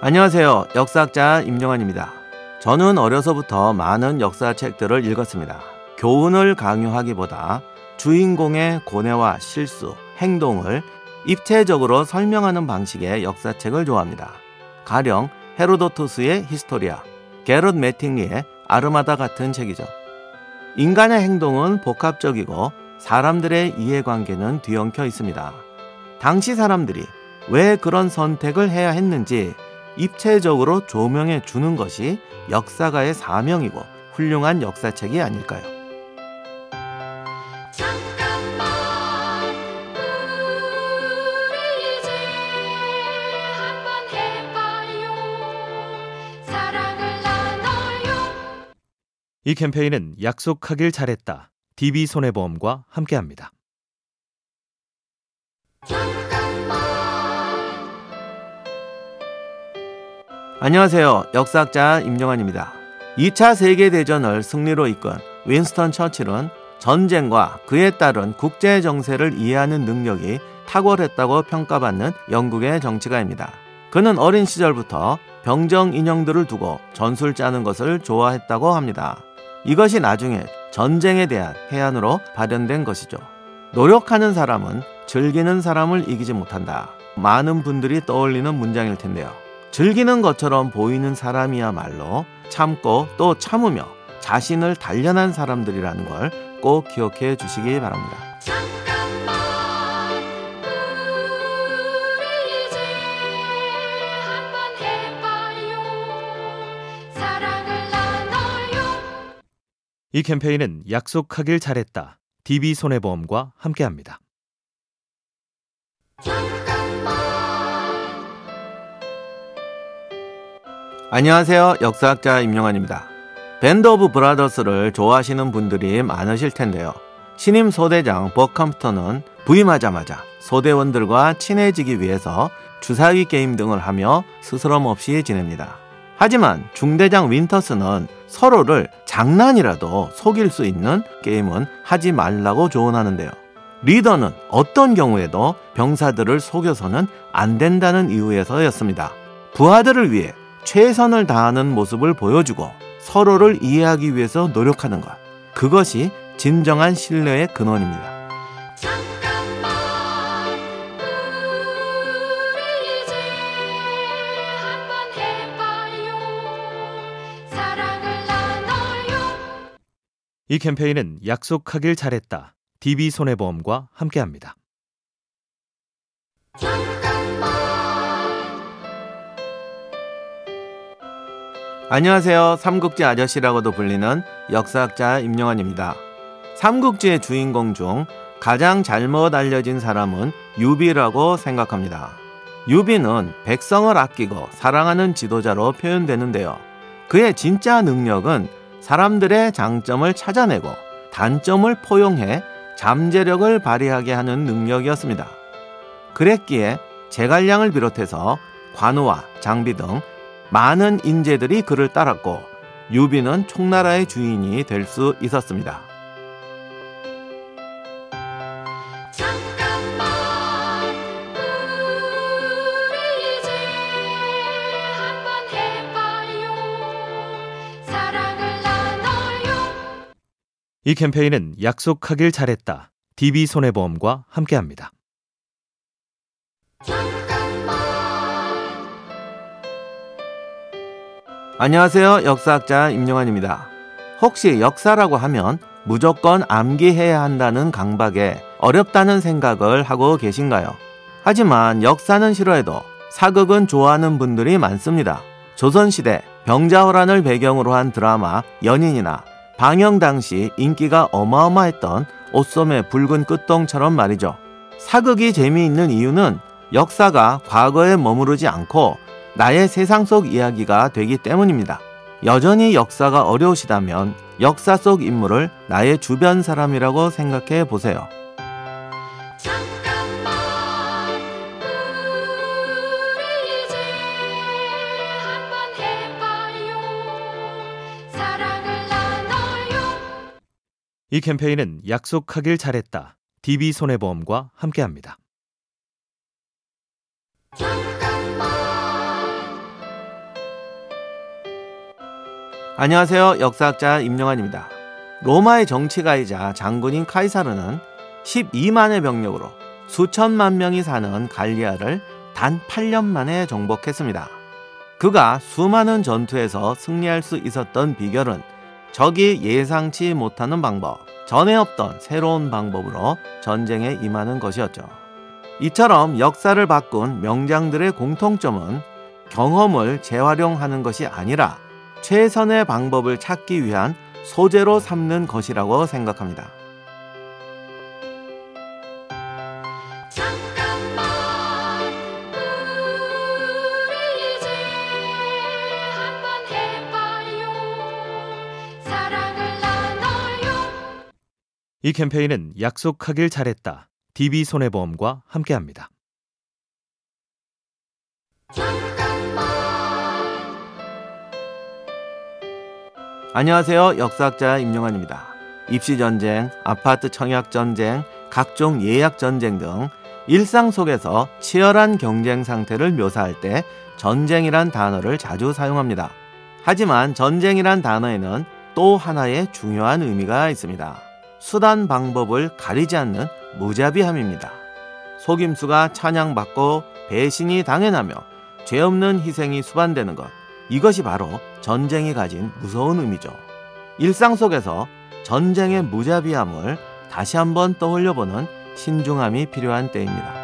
안녕하세요. 역사학자 임용한입니다. 저는 어려서부터 많은 역사책들을 읽었습니다. 교훈을 강요하기보다 주인공의 고뇌와 실수, 행동을 입체적으로 설명하는 방식의 역사책을 좋아합니다. 가령 헤로도투스의 히스토리아, 개릿 매팅리의 아르마다 같은 책이죠. 인간의 행동은 복합적이고 사람들의 이해관계는 뒤엉켜 있습니다. 당시 사람들이 왜 그런 선택을 해야 했는지 입체적으로 조명해 주는 것이 역사가의 사명이고 훌륭한 역사책이 아닐까요? 이 캠페인은 약속하길 잘했다. DB손해보험과 함께합니다. 안녕하세요. 역사학자 임종환입니다. 2차 세계대전을 승리로 이끈 윈스턴 처칠은 전쟁과 그에 따른 국제 정세를 이해하는 능력이 탁월했다고 평가받는 영국의 정치가입니다. 그는 어린 시절부터 병정 인형들을 두고 전술 짜는 것을 좋아했다고 합니다. 이것이 나중에 전쟁에 대한 해안으로 발현된 것이죠. 노력하는 사람은 즐기는 사람을 이기지 못한다. 많은 분들이 떠올리는 문장일 텐데요. 즐기는 것처럼 보이는 사람이야말로 참고 또 참으며 자신을 단련한 사람들이라는 걸 꼭 기억해 주시기 바랍니다. 이 캠페인은 약속하길 잘했다. DB손해보험과 함께합니다. 안녕하세요. 역사학자 임용한입니다. 밴드 오브 브라더스를 좋아하시는 분들이 많으실 텐데요. 신임 소대장 벅 컴프턴은 부임하자마자 소대원들과 친해지기 위해서 주사위 게임 등을 하며 스스럼 없이 지냅니다. 하지만 중대장 윈터스는 서로를 장난이라도 속일 수 있는 게임은 하지 말라고 조언하는데요. 리더는 어떤 경우에도 병사들을 속여서는 안 된다는 이유에서였습니다. 부하들을 위해 최선을 다하는 모습을 보여주고 서로를 이해하기 위해서 노력하는 것. 그것이 진정한 신뢰의 근원입니다. 이 캠페인은 약속하길 잘했다. DB손해보험과 함께합니다. 안녕하세요. 삼국지 아저씨라고도 불리는 역사학자 임용한입니다. 삼국지의 주인공 중 가장 잘못 알려진 사람은 유비라고 생각합니다. 유비는 백성을 아끼고 사랑하는 지도자로 표현되는데요. 그의 진짜 능력은 사람들의 장점을 찾아내고 단점을 포용해 잠재력을 발휘하게 하는 능력이었습니다. 그랬기에 제갈량을 비롯해서 관우와 장비 등 많은 인재들이 그를 따랐고 유비는 총나라의 주인이 될 수 있었습니다. 이 캠페인은 약속하길 잘했다. DB손해보험과 함께합니다. 안녕하세요. 역사학자 임영환입니다. 혹시 역사라고 하면 무조건 암기해야 한다는 강박에 어렵다는 생각을 하고 계신가요? 하지만 역사는 싫어해도 사극은 좋아하는 분들이 많습니다. 조선시대 병자호란을 배경으로 한 드라마 연인이나 방영 당시 인기가 어마어마했던 옷소매 붉은 끝동처럼 말이죠. 사극이 재미있는 이유는 역사가 과거에 머무르지 않고 나의 세상 속 이야기가 되기 때문입니다. 여전히 역사가 어려우시다면 역사 속 인물을 나의 주변 사람이라고 생각해 보세요. 이 캠페인은 약속하길 잘했다. DB손해보험과 함께합니다. 안녕하세요. 역사학자 임영환입니다. 로마의 정치가이자 장군인 카이사르는 12만의 병력으로 수천만 명이 사는 갈리아를 단 8년 만에 정복했습니다. 그가 수많은 전투에서 승리할 수 있었던 비결은 적이 예상치 못하는 방법, 전에 없던 새로운 방법으로 전쟁에 임하는 것이었죠. 이처럼 역사를 바꾼 명장들의 공통점은 경험을 재활용하는 것이 아니라 최선의 방법을 찾기 위한 소재로 삼는 것이라고 생각합니다. 이 캠페인은 약속하길 잘했다. DB손해보험과 함께합니다. 안녕하세요. 역사학자 임용환입니다. 입시전쟁, 아파트 청약전쟁, 각종 예약전쟁 등 일상 속에서 치열한 경쟁 상태를 묘사할 때 전쟁이란 단어를 자주 사용합니다. 하지만 전쟁이란 단어에는 또 하나의 중요한 의미가 있습니다. 수단 방법을 가리지 않는 무자비함입니다. 속임수가 찬양받고 배신이 당연하며 죄 없는 희생이 수반되는 것. 이것이 바로 전쟁이 가진 무서운 의미죠. 일상 속에서 전쟁의 무자비함을 다시 한번 떠올려보는 신중함이 필요한 때입니다.